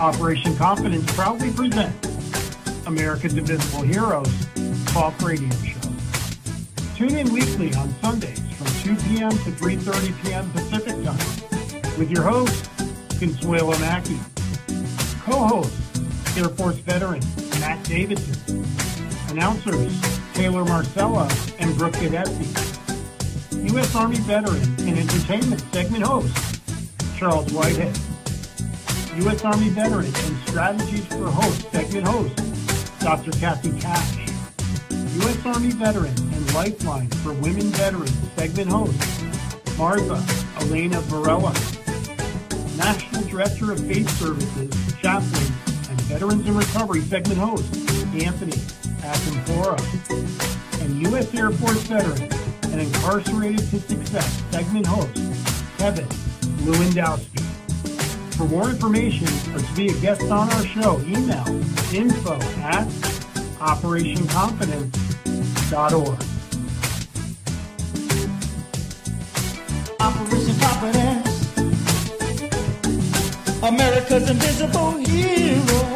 Operation Confidence proudly presents America's Invisible Heroes Talk Radio Show. Tune in weekly on Sundays from 2 p.m. to 3.30 p.m. Pacific Time with your host, Consuelo Mackey. Co-host, Air Force veteran Matt Davidson. Announcers, Taylor Marcella and Brooke Gadesi. U.S. Army veteran and entertainment segment host, Charles Whitehead. U.S. Army veteran and strategies for host segment host, Dr. Kathy Cash. U.S. Army veteran and lifeline for women veterans segment host, Martha Elena Varela. National Director of Faith Services, Chaplain, and Veterans in Recovery segment host, Anthony Acampora. And U.S. Air Force veteran and Incarcerated to Success segment host, Kevin Lewandowski. For more information or to be a guest on our show, email info at operationconfidence.org. Operation Confidence. America's invisible hero.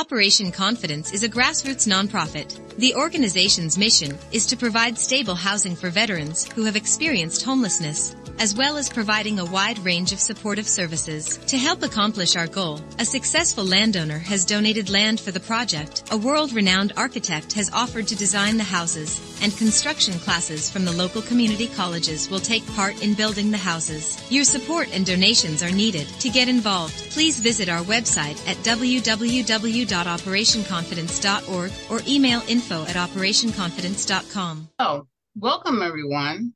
Operation Confidence is a grassroots nonprofit. The organization's mission is to provide stable housing for veterans who have experienced homelessness, as well as providing a wide range of supportive services. To help accomplish our goal, a successful landowner has donated land for the project, a world-renowned architect has offered to design the houses, and construction classes from the local community colleges will take part in building the houses. Your support and donations are needed. To get involved, please visit our website at www.operationconfidence.org or email info at operationconfidence.com. Oh, welcome everyone.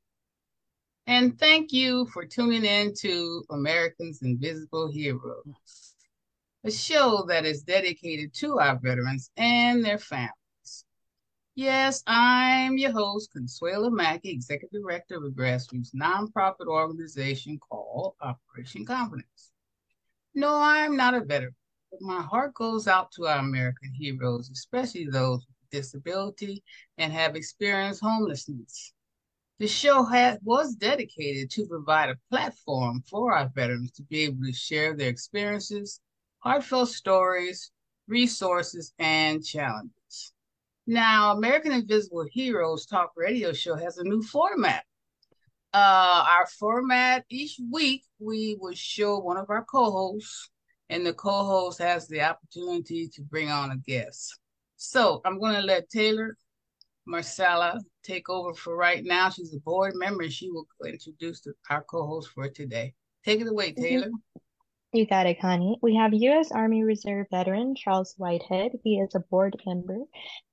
And thank you for tuning in to Americans Invisible Heroes, a show that is dedicated to our veterans and their families. Yes, I'm your host, Consuelo Mackey, Executive Director of a grassroots nonprofit organization called Operation Confidence. No, I'm not a veteran, but my heart goes out to our American heroes, especially those with disability and have experienced homelessness. The show had, was dedicated to provide a platform for our veterans to be able to share their experiences, heartfelt stories, resources, and challenges. Now, American Invisible Heroes Talk Radio Show has a new format. Uh, our format each week, we will show one of our co hosts, and the co host has the opportunity to bring on a guest. So I'm going to let Taylor Marcella take over for right now. She's a board member and she will introduce the, our co-host for today. Take it away, Taylor. You got it, Connie. We have U.S. Army Reserve veteran Charles Whitehead. He is a board member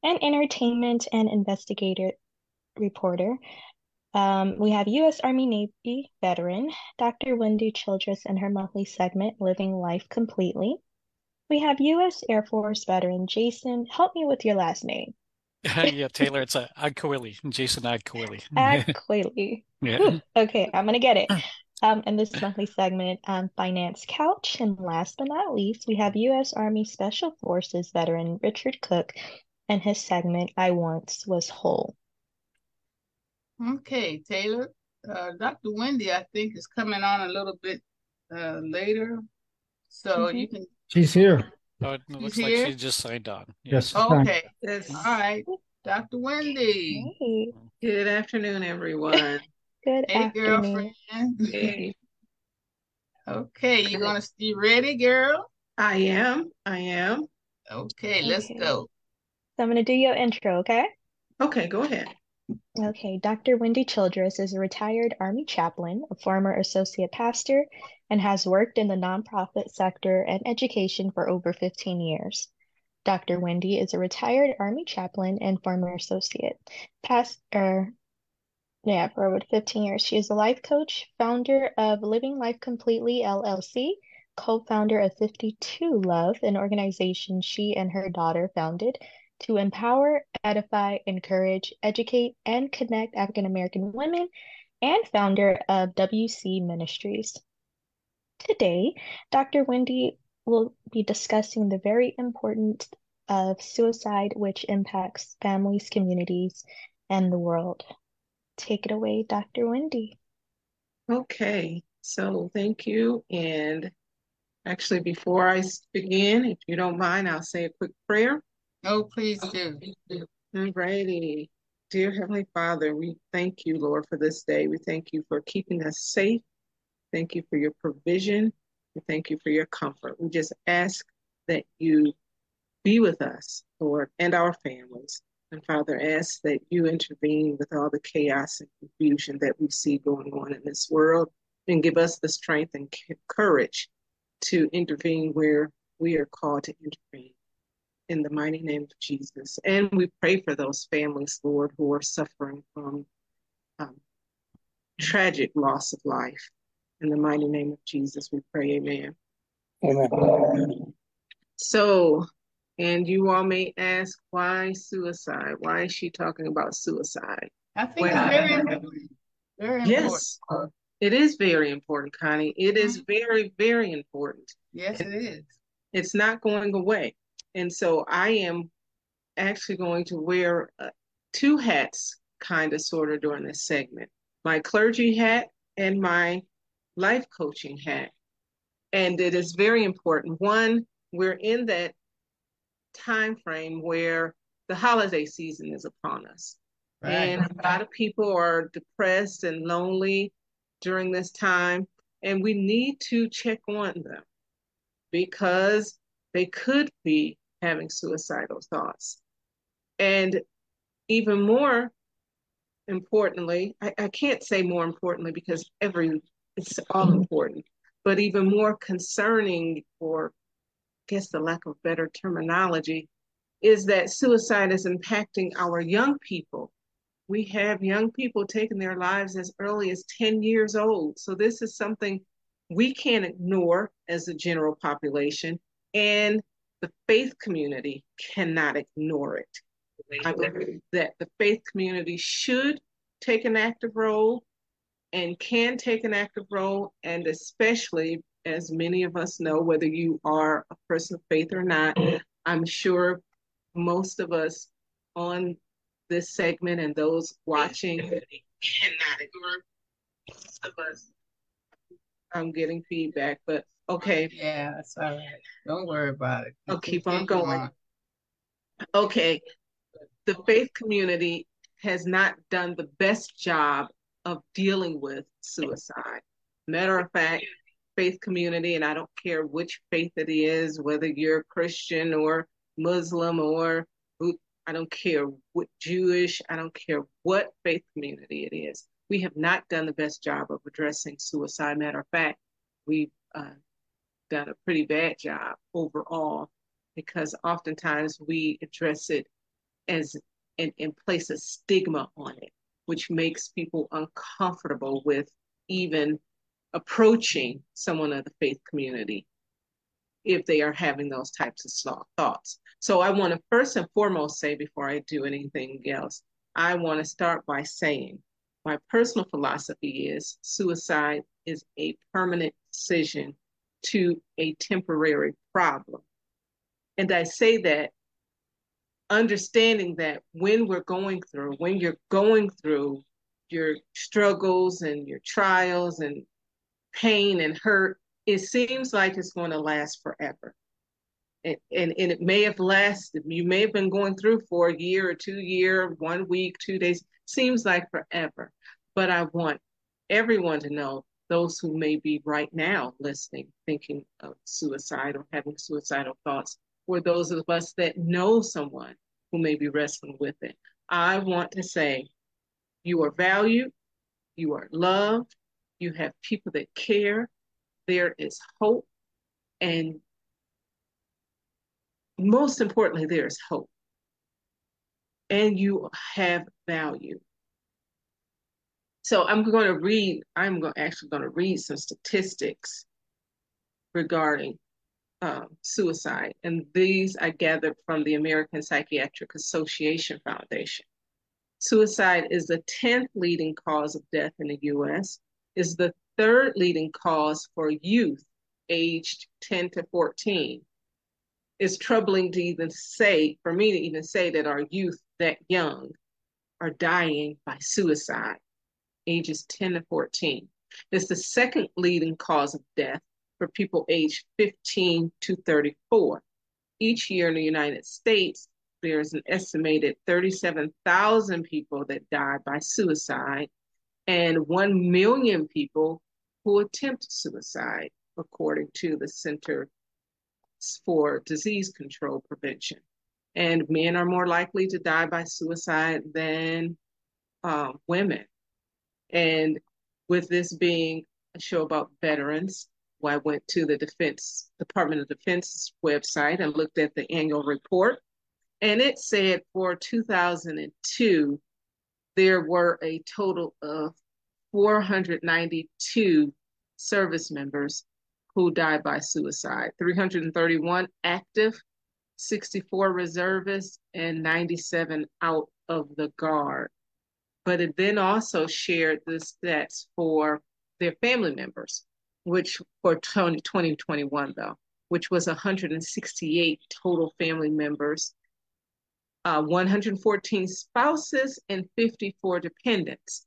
and entertainment and investigator reporter. Um, we have U.S. Army Navy veteran Dr. Wendy Childress and her monthly segment, Living Life Completely. We have U.S. Air Force veteran Jason. Help me with your last name. yeah, Taylor, it's a Agcaoili, Jason Agcaoili. Agcaoili. yeah. Okay, I'm gonna get it. Um, in this monthly segment, um, Finance Couch, and last but not least, we have U.S. Army Special Forces veteran Richard Cook, and his segment "I Once Was Whole." Okay, Taylor. Uh, Dr. Wendy, I think, is coming on a little bit uh, later, so Mhm. you can. She's here. Oh, it looks He's like here? she just signed on. Yes. Okay. All right, Dr. Wendy. Hey, Good afternoon, everyone. good Hey, afternoon. girlfriend. Hey, Okay, you gonna you ready, girl? I am. I am. Okay, let's Okay. go. So I'm gonna do your intro, okay? Okay, go ahead. Okay, Dr. Wendy Childress is a retired Army chaplain, a former associate pastor, and has worked in the nonprofit sector and education for over 15 years. Dr. Wendy is a retired Army chaplain and former associate pastor. Er, yeah, for over 15 years. She is a life coach, founder of Living Life Completely LLC, co-founder of 52 Love, an organization she and her daughter founded to empower, edify, encourage, educate, and connect African American women, and founder of WC Ministries. Today, Dr. Wendy will be discussing the very important of suicide, which impacts families, communities, and the world. Take it away, Dr. Wendy. Okay, so thank you. And actually, before I begin, if you don't mind, I'll say a quick prayer. Oh, please do. Alrighty. Dear Heavenly Father, we thank you, Lord, for this day. We thank you for keeping us safe. Thank you for your provision. We thank you for your comfort. We just ask that you be with us, Lord, and our families. And Father, ask that you intervene with all the chaos and confusion that we see going on in this world and give us the strength and courage to intervene where we are called to intervene. In the mighty name of Jesus. And we pray for those families, Lord, who are suffering from um, tragic loss of life. In the mighty name of Jesus, we pray, amen. Amen. So, and you all may ask, why suicide? Why is she talking about suicide? I think it's very important. Very important. Yes, it is very important, Connie. It is very, very important. Yes, it is. It's not going away. And so I am actually going to wear uh, two hats, kind of, sort of, during this segment my clergy hat and my life coaching hat. And it is very important. One, we're in that time frame where the holiday season is upon us. Right. And a lot of people are depressed and lonely during this time. And we need to check on them because they could be having suicidal thoughts. And even more importantly, I, I can't say more importantly because every it's all important, but even more concerning, or I guess the lack of better terminology, is that suicide is impacting our young people. We have young people taking their lives as early as 10 years old. So this is something we can't ignore as a general population, and the faith community cannot ignore it. I believe that the faith community should take an active role and can take an active role, and especially as many of us know, whether you are a person of faith or not, I'm sure most of us on this segment and those watching cannot ignore most of us. I'm getting feedback, but okay, Yeah, that's all right. Don't worry about it. I'll You keep on continue going. Okay, the faith community has not done the best job of dealing with suicide. Matter of fact, faith community, and I don't care which faith it is, whether you're Christian or Muslim or I don't care what Jewish, I don't care what faith community it is. We have not done the best job of addressing suicide. Matter of fact, we've uh, done a pretty bad job overall because oftentimes we address it as and, and place a stigma on it, which makes people uncomfortable with even approaching someone of the faith community if they are having those types of thoughts. So I want to first and foremost say before I do anything else, I want to start by saying my personal philosophy is suicide is a permanent decision to a temporary problem. And I say that understanding that when we're going through, when you're going through your struggles and your trials and pain and hurt, it seems like it's going to last forever. And, and, and it may have lasted, you may have been going through for a year or two year, one week, two days, seems like forever. But I want everyone to know, those who may be right now listening, thinking of suicide or having suicidal thoughts, or those of us that know someone who may be wrestling with it. I want to say, you are valued, you are loved, you have people that care, there is hope, and most importantly, there is hope. And you have value. So I'm going to read, I'm actually going to read some statistics regarding um, suicide. And these I gathered from the American Psychiatric Association Foundation. Suicide is the 10th leading cause of death in the US, is the third leading cause for youth aged 10 to 14. it's troubling to even say, for me to even say that our youth that young are dying by suicide, ages 10 to 14. It's the second leading cause of death for people aged 15 to 34. Each year in the United States, there's an estimated 37,000 people that die by suicide and 1 million people who attempt suicide, according to the Center for Disease Control Prevention. And men are more likely to die by suicide than uh, women. And with this being a show about veterans, I went to the Defense Department of Defense website and looked at the annual report. And it said for 2002, there were a total of 492 service members who died by suicide 331 active, 64 reservists, and 97 out of the guard. But it then also shared the stats for their family members, which for 2021, though, which was 168 total family members, uh, 114 spouses, and 54 dependents.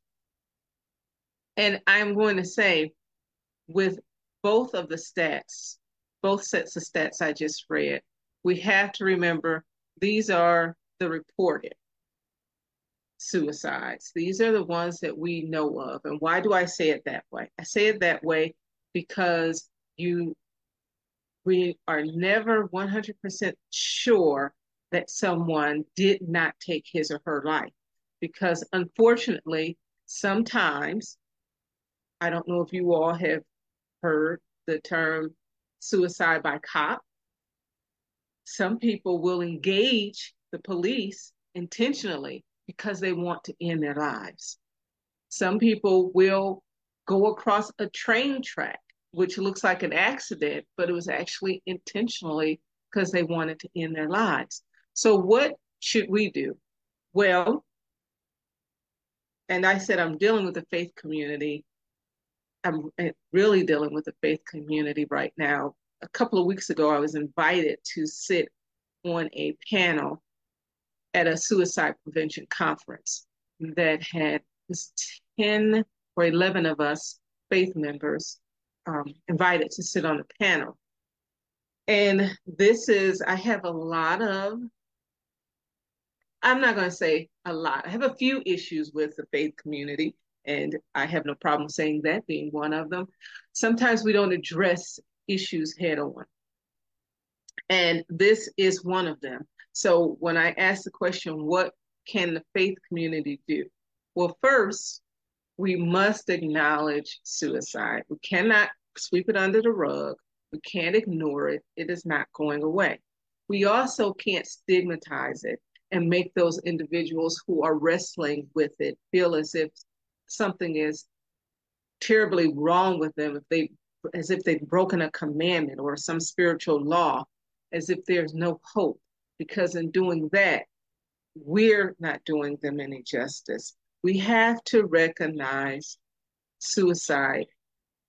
And I'm going to say, with both of the stats, both sets of stats I just read, we have to remember these are the reported suicides. These are the ones that we know of. And why do I say it that way? I say it that way because you we are never 100% sure that someone did not take his or her life because unfortunately sometimes I don't know if you all have heard the term suicide by cop. Some people will engage the police intentionally because they want to end their lives. Some people will go across a train track, which looks like an accident, but it was actually intentionally because they wanted to end their lives. So, what should we do? Well, and I said I'm dealing with the faith community I'm eh, really dealing with the faith community right now. A couple of weeks ago, I was invited to sit on a panel at a suicide prevention conference that had 10 or 11 of us faith members um, invited to sit on the panel. And this is, I have a lot of, I'm not going to say a lot, I have a few issues with the faith community and I have no problem saying that being one of them. Sometimes we don't address issues head on. And this is one of them. So when I ask the question, what can the faith community do? Well, first, we must acknowledge suicide. We cannot sweep it under the rug. We can't ignore it. It is not going away. We also can't stigmatize it and make those individuals who are wrestling with it feel as if something is terribly wrong with them if they as if they've broken a commandment or some spiritual law as if there's no hope because in doing that we're not doing them any justice we have to recognize suicide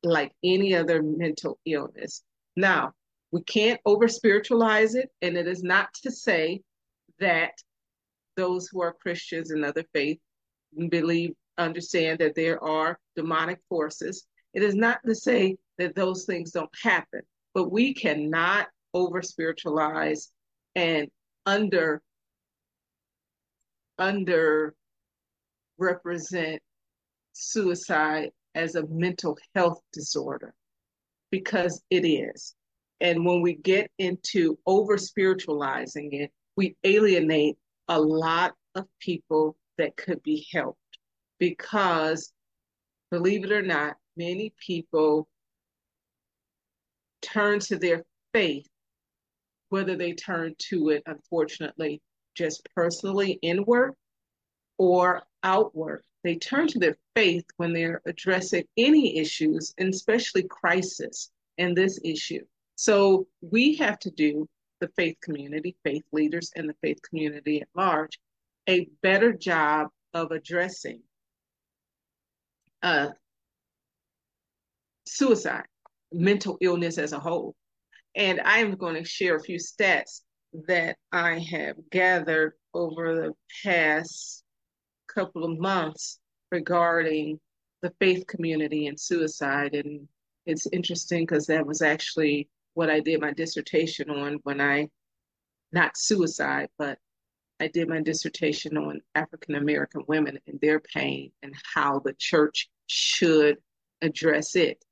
like any other mental illness now we can't over spiritualize it and it is not to say that those who are christians and other faith believe understand that there are demonic forces. It is not to say that those things don't happen, but we cannot over spiritualize and under under represent suicide as a mental health disorder because it is. And when we get into over spiritualizing it, we alienate a lot of people that could be helped because believe it or not, many people turn to their faith, whether they turn to it, unfortunately, just personally inward or outward. They turn to their faith when they're addressing any issues, and especially crisis and this issue. So we have to do, the faith community, faith leaders, and the faith community at large, a better job of addressing uh, suicide, mental illness as a whole. And I'm going to share a few stats that I have gathered over the past couple of months regarding the faith community and suicide. And it's interesting because that was actually what I did my dissertation on when I, not suicide, but I did my dissertation on African American women and their pain and how the church should address it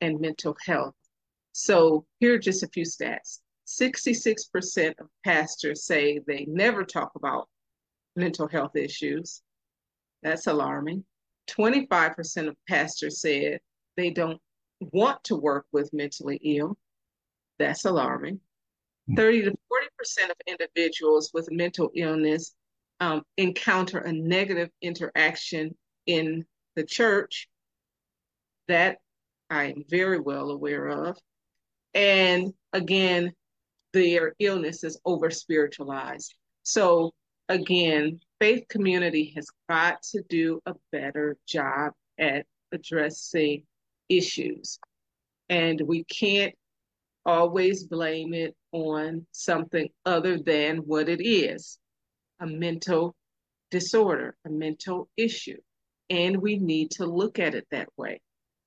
and mental health. So here are just a few stats. 66% of pastors say they never talk about mental health issues. That's alarming. 25% of pastors said they don't want to work with mentally ill. That's alarming. 30 to 40% of individuals with mental illness um, encounter a negative interaction in the church. That I am very well aware of. And again, their illness is over spiritualized. So, again, faith community has got to do a better job at addressing issues. And we can't always blame it on something other than what it is a mental disorder, a mental issue. And we need to look at it that way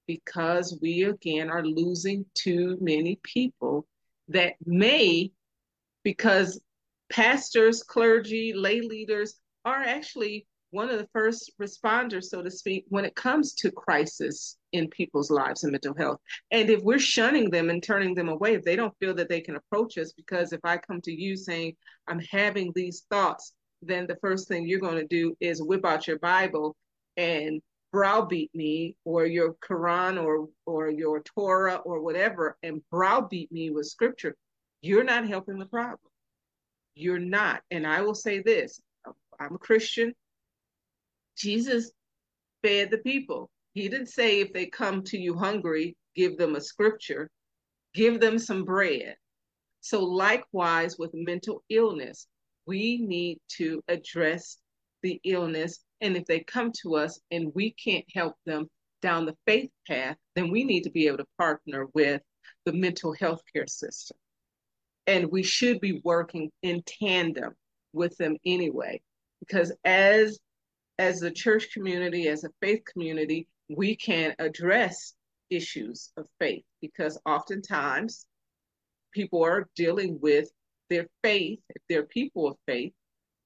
because we again are losing too many people that may, because pastors, clergy, lay leaders are actually one of the first responders, so to speak, when it comes to crisis in people's lives and mental health. And if we're shunning them and turning them away, if they don't feel that they can approach us, because if I come to you saying, I'm having these thoughts, then the first thing you're going to do is whip out your Bible and browbeat me or your Quran or or your Torah or whatever and browbeat me with scripture, you're not helping the problem. You're not. And I will say this I'm a Christian. Jesus fed the people. He didn't say if they come to you hungry, give them a scripture, give them some bread. So, likewise, with mental illness, we need to address the illness. And if they come to us and we can't help them down the faith path, then we need to be able to partner with the mental health care system. And we should be working in tandem with them anyway because as as the church community as a faith community we can address issues of faith because oftentimes people are dealing with their faith if they're people of faith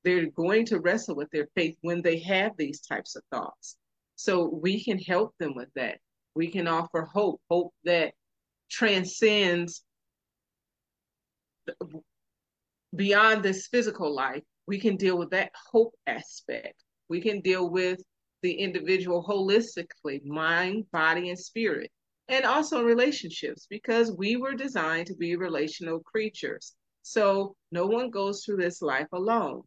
they're going to wrestle with their faith when they have these types of thoughts. So we can help them with that. We can offer hope hope that transcends beyond this physical life we can deal with that hope aspect. We can deal with the individual holistically, mind, body, and spirit, and also relationships, because we were designed to be relational creatures. So no one goes through this life alone.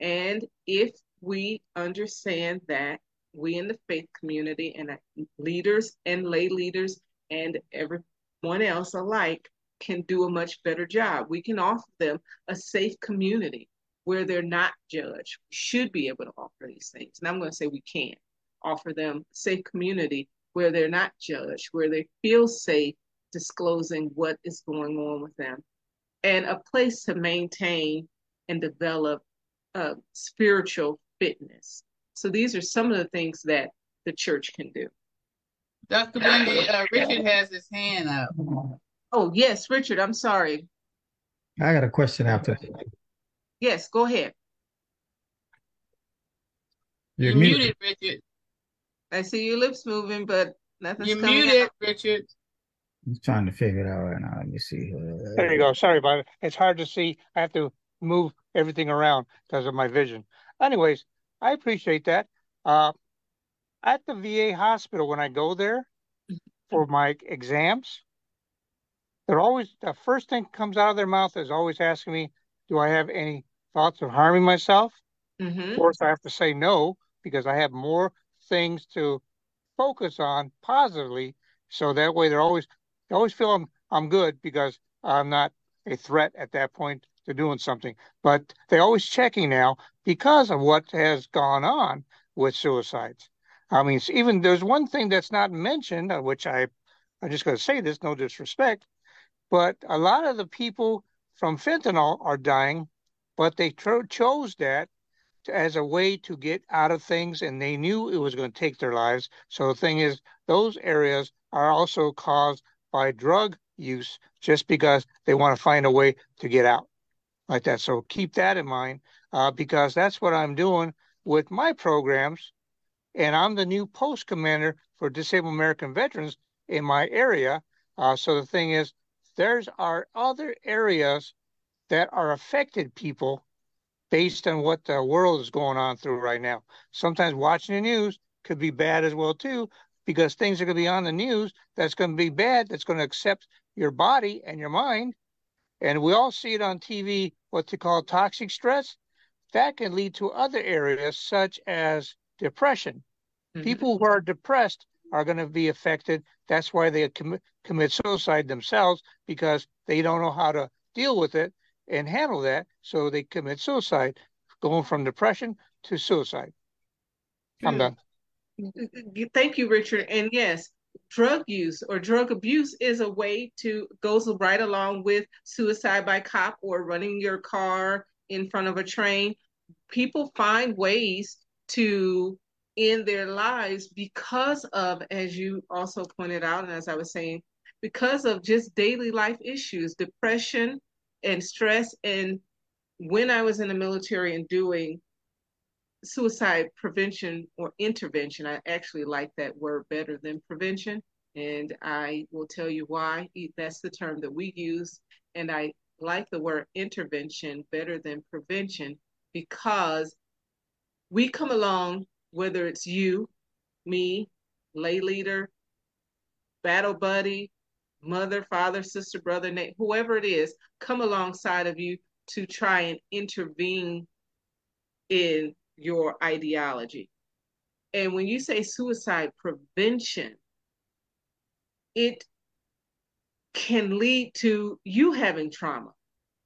And if we understand that, we in the faith community and leaders and lay leaders and everyone else alike can do a much better job. We can offer them a safe community where they're not judged. We should be able to offer these things. And I'm going to say we can offer them safe community where they're not judged, where they feel safe disclosing what is going on with them, and a place to maintain and develop uh, spiritual fitness. So these are some of the things that the church can do. Dr. Wendy, uh, Richard has his hand up. Oh, yes, Richard, I'm sorry. I got a question after. Yes, go ahead. You're, You're muted. muted, Richard. I see your lips moving, but nothing's You're coming muted, out. Richard. I'm trying to figure it out right now. Let me see. There you go. Sorry about it. It's hard to see. I have to move everything around because of my vision. Anyways, I appreciate that. Uh, at the VA hospital, when I go there for my exams, they're always the first thing comes out of their mouth is always asking me, "Do I have any thoughts of harming myself. Mm-hmm. Of course, I have to say no because I have more things to focus on positively. So that way, they're always they always feel I'm I'm good because I'm not a threat at that point to doing something. But they're always checking now because of what has gone on with suicides. I mean, even there's one thing that's not mentioned, which I I'm just going to say this, no disrespect. But a lot of the people from fentanyl are dying, but they tro- chose that to, as a way to get out of things, and they knew it was going to take their lives. So the thing is, those areas are also caused by drug use, just because they want to find a way to get out like that. So keep that in mind, uh, because that's what I'm doing with my programs. And I'm the new post commander for disabled American veterans in my area. Uh, so the thing is, there's are other areas that are affected people based on what the world is going on through right now. Sometimes watching the news could be bad as well too, because things are going to be on the news that's going to be bad, that's going to accept your body and your mind. And we all see it on TV, what they call toxic stress. That can lead to other areas such as depression. Mm-hmm. People who are depressed are going to be affected. That's why they commit, commit suicide themselves because they don't know how to deal with it and handle that. So they commit suicide, going from depression to suicide. I'm done. Thank you, Richard. And yes, drug use or drug abuse is a way to goes right along with suicide by cop or running your car in front of a train. People find ways to end their lives because of, as you also pointed out, and as I was saying, because of just daily life issues, depression and stress. And when I was in the military and doing suicide prevention or intervention, I actually like that word better than prevention. And I will tell you why. That's the term that we use. And I like the word intervention better than prevention because we come along, whether it's you, me, lay leader, battle buddy, mother, father, sister, brother, whoever it is, come alongside of you to try and intervene in your ideology. And when you say suicide prevention, it can lead to you having trauma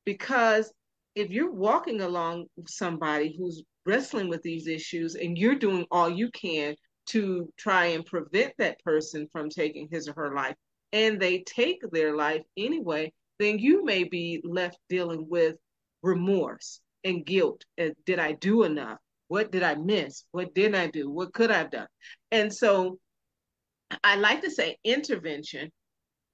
because if you're walking along somebody who's wrestling with these issues and you're doing all you can to try and prevent that person from taking his or her life and they take their life anyway, then you may be left dealing with remorse and guilt. And Did I do enough? What did I miss? What didn't I do? What could I have done? And so I like to say intervention,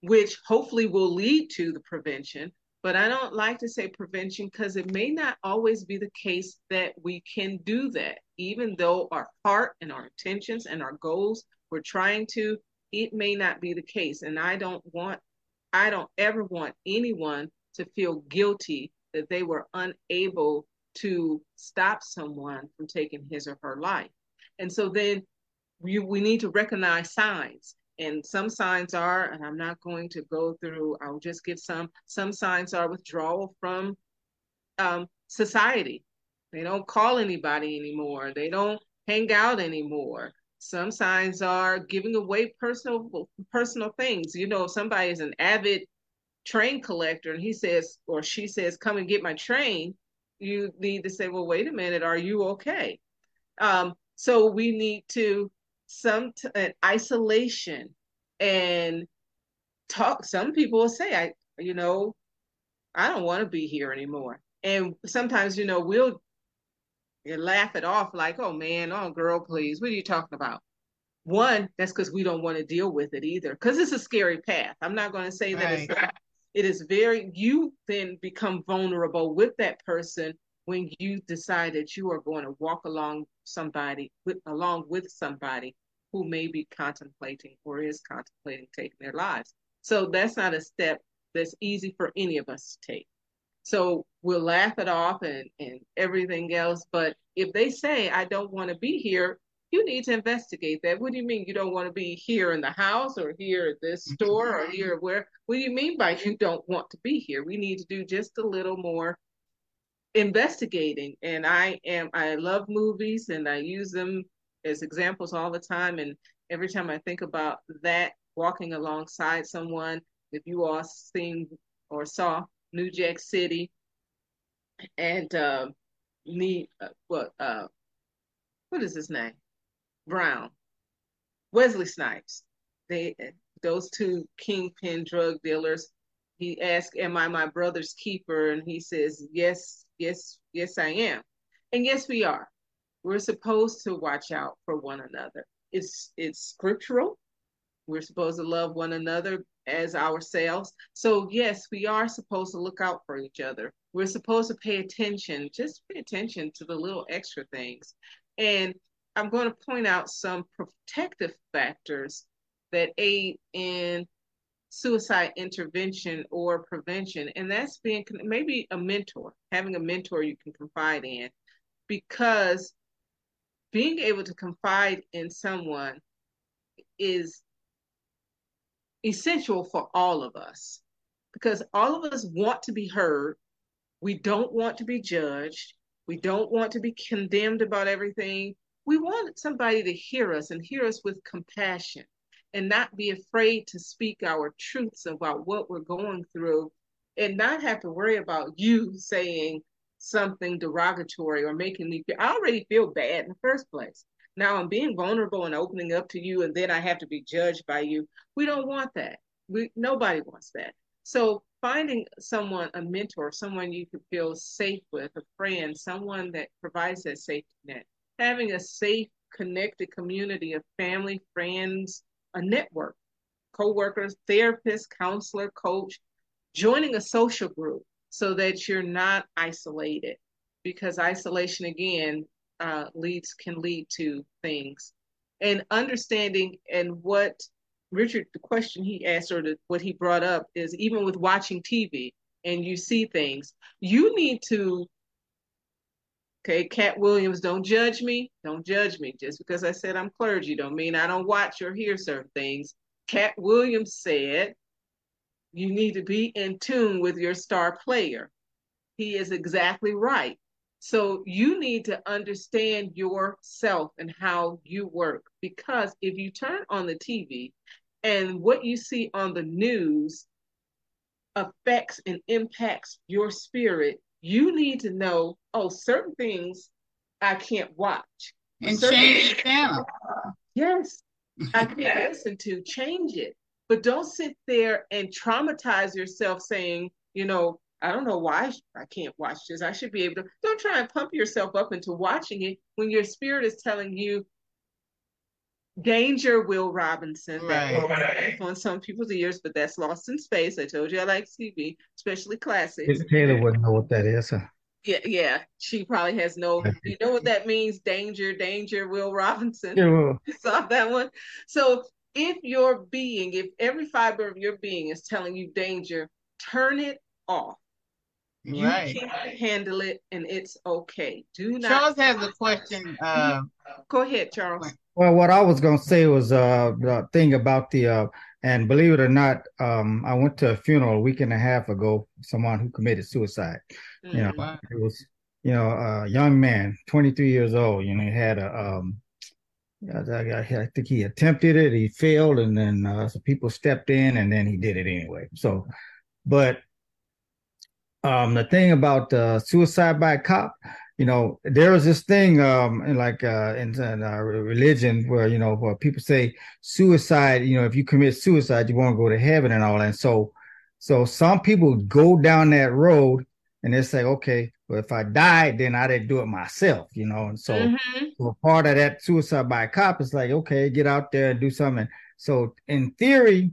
which hopefully will lead to the prevention. But I don't like to say prevention because it may not always be the case that we can do that. Even though our heart and our intentions and our goals, we're trying to, it may not be the case. And I don't want, I don't ever want anyone to feel guilty that they were unable to stop someone from taking his or her life. And so then we, we need to recognize signs. And some signs are, and I'm not going to go through, I'll just give some, some signs are withdrawal from um, society. They don't call anybody anymore. They don't hang out anymore. Some signs are giving away personal personal things. You know, if somebody is an avid train collector and he says or she says, "Come and get my train," you need to say, well, wait a minute, are you okay? Um, so we need to some t- an isolation and talk. Some people will say, I, you know, I don't want to be here anymore. And sometimes, you know, we'll laugh it off like, oh man, oh girl, please, what are you talking about? One, that's because we don't want to deal with it either, because it's a scary path. I'm not going to say that right. it's not it is very you then become vulnerable with that person when you decide that you are going to walk along somebody with along with somebody who may be contemplating or is contemplating taking their lives so that's not a step that's easy for any of us to take so we'll laugh it off and, and everything else but if they say i don't want to be here you need to investigate that. What do you mean you don't want to be here in the house or here at this mm-hmm. store or here where? What do you mean by you don't want to be here? We need to do just a little more investigating. And I am I love movies and I use them as examples all the time. And every time I think about that, walking alongside someone, if you all seen or saw New Jack City and uh, need uh, what uh, what is his name? Brown, Wesley Snipes. They those two kingpin drug dealers he asked, Am I my brother's keeper? And he says, Yes, yes, yes, I am. And yes, we are. We're supposed to watch out for one another. It's it's scriptural. We're supposed to love one another as ourselves. So yes, we are supposed to look out for each other. We're supposed to pay attention, just pay attention to the little extra things. And I'm going to point out some protective factors that aid in suicide intervention or prevention. And that's being maybe a mentor, having a mentor you can confide in, because being able to confide in someone is essential for all of us because all of us want to be heard. We don't want to be judged. We don't want to be condemned about everything. We want somebody to hear us and hear us with compassion and not be afraid to speak our truths about what we're going through and not have to worry about you saying something derogatory or making me feel I already feel bad in the first place. Now I'm being vulnerable and opening up to you and then I have to be judged by you. We don't want that. We nobody wants that. So finding someone, a mentor, someone you can feel safe with, a friend, someone that provides that safety net, having a safe, connected community of family, friends, a network, co-workers, therapist, counselor, coach, joining a social group so that you're not isolated because isolation again uh, leads can lead to things. And understanding and what richard the question he asked or the, what he brought up is even with watching tv and you see things you need to okay Katt Williams don't judge me don't judge me. Just because i said i'm clergy don't mean i don't watch or hear certain things. Katt Williams said you need to be in tune with your star player. He is exactly right so you need to understand yourself and how you work because if you turn on the TV and what you see on the news affects and impacts your spirit, you need to know, oh, certain things I can't watch. And certain change the channel. Yes, I can't listen to, change it. But don't sit there and traumatize yourself saying, you know, I don't know why I can't watch this. I should be able to. Don't try and pump yourself up into watching it when your spirit is telling you danger, Will Robinson. Right. On some people's ears, but that's lost in space. I told you I like TV, especially classics. Taylor wouldn't know what that is. Huh? Yeah, yeah. She probably has no. You know what that means? Danger, danger. Will Robinson. Yeah, well, saw that one. So if your being, if every fiber of your being is telling you danger, turn it off. You Right. can't handle it, and it's okay. Do not. Charles has a question. Uh, Go ahead, Charles. Well, what I was gonna say was uh the thing about the uh and believe it or not, um I went to a funeral a week and a half ago, someone who committed suicide. You know, Mhm. it was you know a young man, 23 years old. You know, he had a um I, I I think he attempted it, he failed, and then uh, some people stepped in, and then he did it anyway. So, but um the thing about uh, suicide by cop you know there is this thing um in like uh in, in uh, religion where you know where people say suicide you know if you commit suicide you won't go to heaven and all that and so so some people go down that road and they say okay well if i died then i didn't do it myself you know and so Mhm. so part of that suicide by cop is like, okay, get out there and do something. So in theory,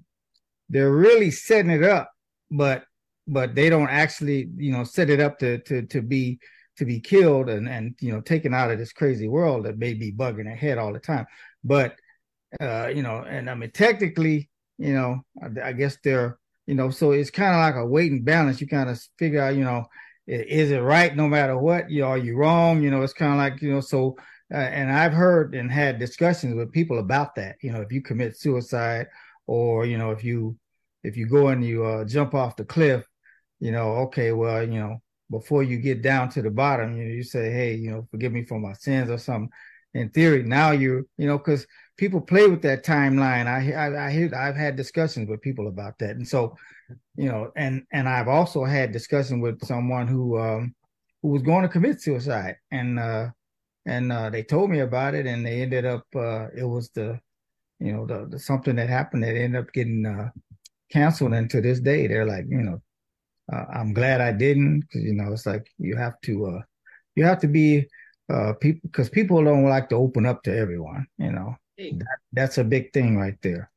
they're really setting it up, but but they don't actually, you know, set it up to to to be to be killed and and you know taken out of this crazy world that may be bugging their head all the time. But uh, you know, and I mean technically, you know, I, I guess they're, you know, so it's kind of like a weight and balance. You kind of figure out, you know, is it right no matter what? You know, are you wrong? You know, it's kind of like, you know, so uh, and I've heard and had discussions with people about that. You know, if you commit suicide, or you know, if you if you go and you uh, jump off the cliff, you know, okay, well, you know, before you get down to the bottom, you you say, hey, you know, forgive me for my sins or something. In theory, now you're, you know, because people play with that timeline. I, I, I hear, I've had discussions with people about that, and so, you know, and and I've also had discussion with someone who um who was going to commit suicide, and uh and uh, they told me about it, and they ended up. Uh, it was the, you know, the, the something that happened that ended up getting uh, canceled. And to this day, they're like, you know, uh, I'm glad I didn't because you know it's like you have to uh, you have to be uh, people because people don't like to open up to everyone. You know, that, that's a big thing right there.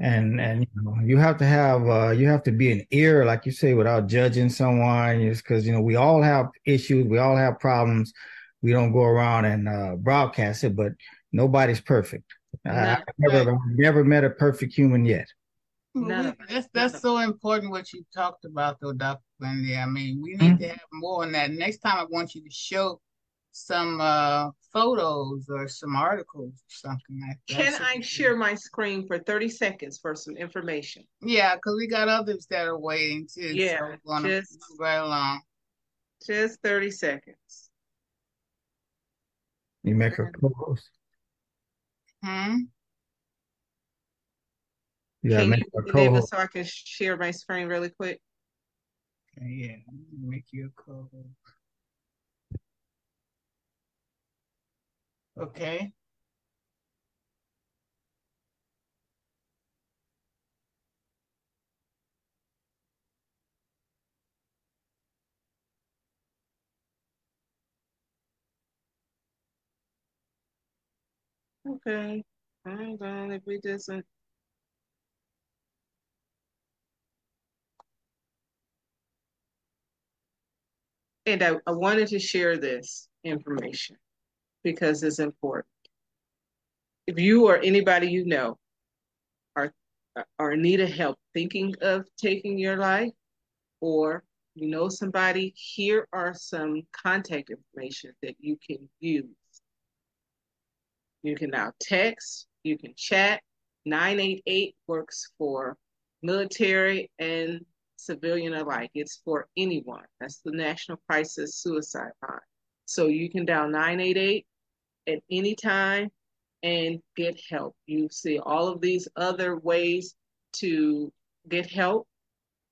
And and you know you have to have uh, you have to be an ear, like you say, without judging someone. Just because you know we all have issues, we all have problems. We don't go around and uh, broadcast it, but nobody's perfect. I, I've never never met a perfect human yet. Well, we, that's that's so important what you talked about though, Dr. Wendy. I mean, we need mm-hmm. to have more on that. Next time I want you to show some uh photos or some articles or something like that. Can so I share my screen for 30 seconds for some information? Yeah, because we got others that are waiting too. Yeah, so we're gonna just, move right along. Just 30 seconds. You make a co-host. Hmm. Yeah, Can make you a enable co-host. so I can share my screen really quick? Okay, yeah, make you a co-host. Okay. Okay. Hold on, if we doesn't. And I, I wanted to share this information because it's important. If you or anybody you know are are in need of help thinking of taking your life, or you know somebody, here are some contact information that you can use. You can now text, you can chat. 988 works for military and civilian alike. It's for anyone. That's the National Crisis Suicide Line. So you can dial 988 at any time and get help. You see all of these other ways to get help.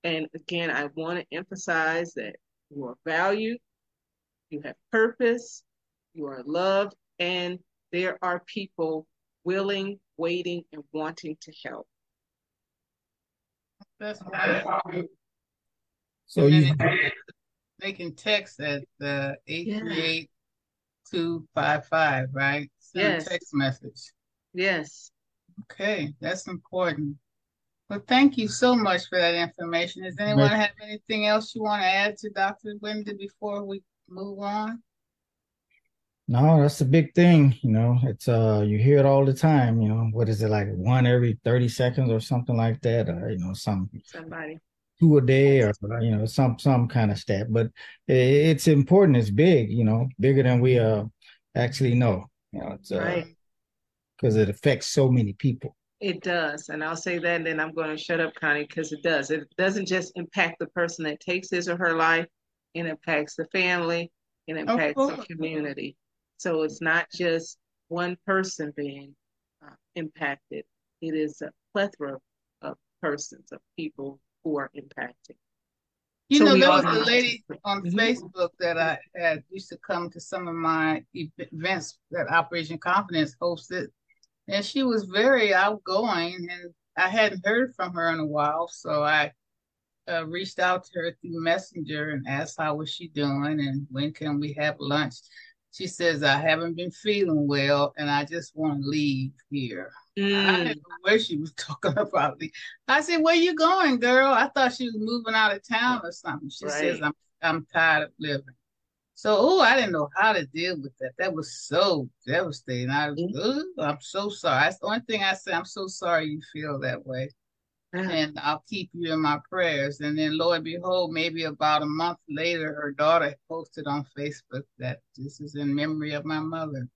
And again, I want to emphasize that you are valued, you have purpose, you are loved, and there are people willing, waiting, and wanting to help. That's right. So you they can text at the eight three eight two five five, right? Send Yes. a text message. Yes. Okay, that's important. Well, thank you so much for that information. Does anyone have anything else you want to add to Dr. Wendy before we move on? No, that's a big thing. You know, it's uh, you hear it all the time. You know, what is it like one every thirty seconds or something like that, or you know, some Somebody. Two a day, or you know, some some kind of stat. But it's important. It's big. You know, bigger than we uh actually know. You know, it's uh, Right. because it affects so many people. It does. And I'll say that, and then I'm going to shut up, Connie, because it does. It doesn't just impact the person that takes his or her life, it impacts the family, it impacts the community. So it's not just one person being uh, impacted, it is a plethora of persons, of people who are impacted. You So know, there was a lady on Mhm. Facebook that I had used to come to some of my events that Operation Confidence hosted, and she was very outgoing, and I hadn't heard from her in a while, so I uh, reached out to her through Messenger and asked how was she doing and when can we have lunch. She says, I haven't been feeling well and I just want to leave here. I Mm, didn't know where she was talking about. me. I said, "Where you going, girl?" I thought she was moving out of town or something. She says, "I'm I'm tired of living." So, oh, I didn't know how to deal with that. That was so devastating. I was, "Ooh, I'm so sorry. That's the only thing I said. I'm so sorry you feel that way, yeah. and I'll keep you in my prayers. And then, lo and behold, maybe about a month later, her daughter posted on Facebook that this is in memory of my mother.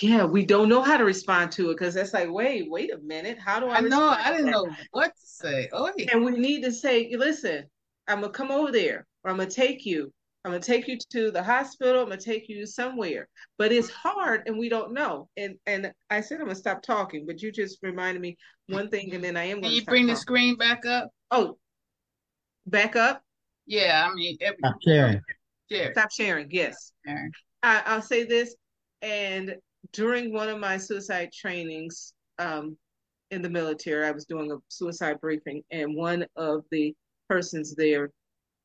Yeah, we don't know how to respond to it because that's like, wait, wait a minute. How do I I know. I didn't that? know what to say. Oh, yeah. And we need to say, listen, I'm gonna come over there, or I'm gonna take you. I'm gonna take you to the hospital. I'm gonna take you somewhere. But it's hard, and we don't know. And and I said I'm gonna stop talking, but you just reminded me one thing, and then I am Can you stop bring the screen back up? Oh, back up. Yeah, I mean, every, Stop sharing. share. Stop sharing. Yes. Sharing. I, I'll say this, and during one of my suicide trainings, um, in the military. I was doing a suicide briefing, and one of the persons there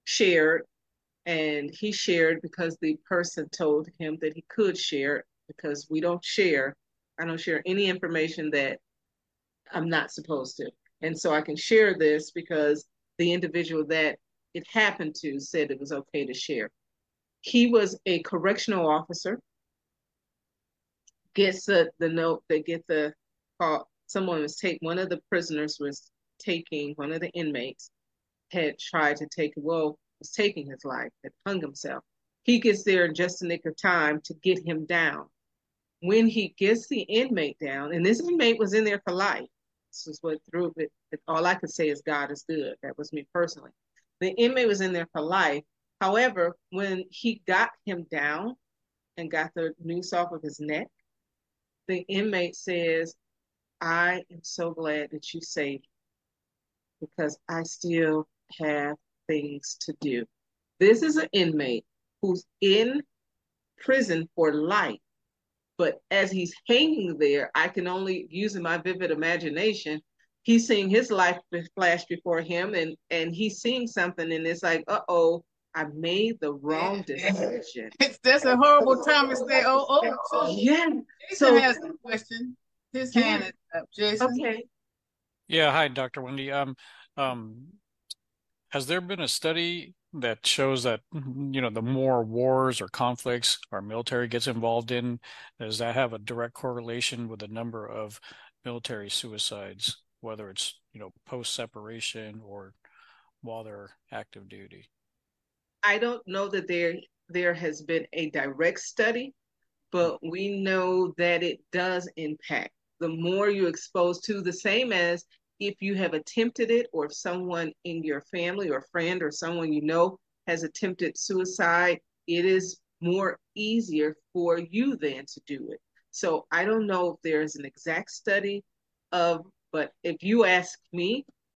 shared, and he shared because the person told him that he could share because we don't share. I don't share any information that I'm not supposed to. And so I can share this because the individual that it happened to said it was okay to share. He was a correctional officer. Gets the, the note, they get the call. Someone was take one of the prisoners was taking one of the inmates had tried to take well was taking his life, had hung himself. He gets there in just a nick of time to get him down. When he gets the inmate down, and this inmate was in there for life. This is what threw it. All I could say is God is good. That was me personally. The inmate was in there for life. However, when he got him down and got the noose off of his neck, the inmate says, I am so glad that you saved me because I still have things to do. This is an inmate who's in prison for life. But as he's hanging there, I can only using my vivid imagination. He's seeing his life flash before him, and and he's seeing something, and it's like, uh oh, I made the wrong decision. It's that's a horrible time to say, oh, oh. So yeah. Jason So has a question. His hand is up. Jason. okay. Yeah, hi, Dr. Wendy. Um, um, has there been a study that shows that, you know, the more wars or conflicts our military gets involved in, does that have a direct correlation with the number of military suicides, whether it's, you know, post-separation or while they're active duty? I don't know that there there has been a direct study, but we know that it does impact. The more you're exposed to, the same as if you have attempted it, or if someone in your family or friend or someone you know has attempted suicide, it is more easier for you then to do it. So I don't know if there's an exact study of, but if you ask me,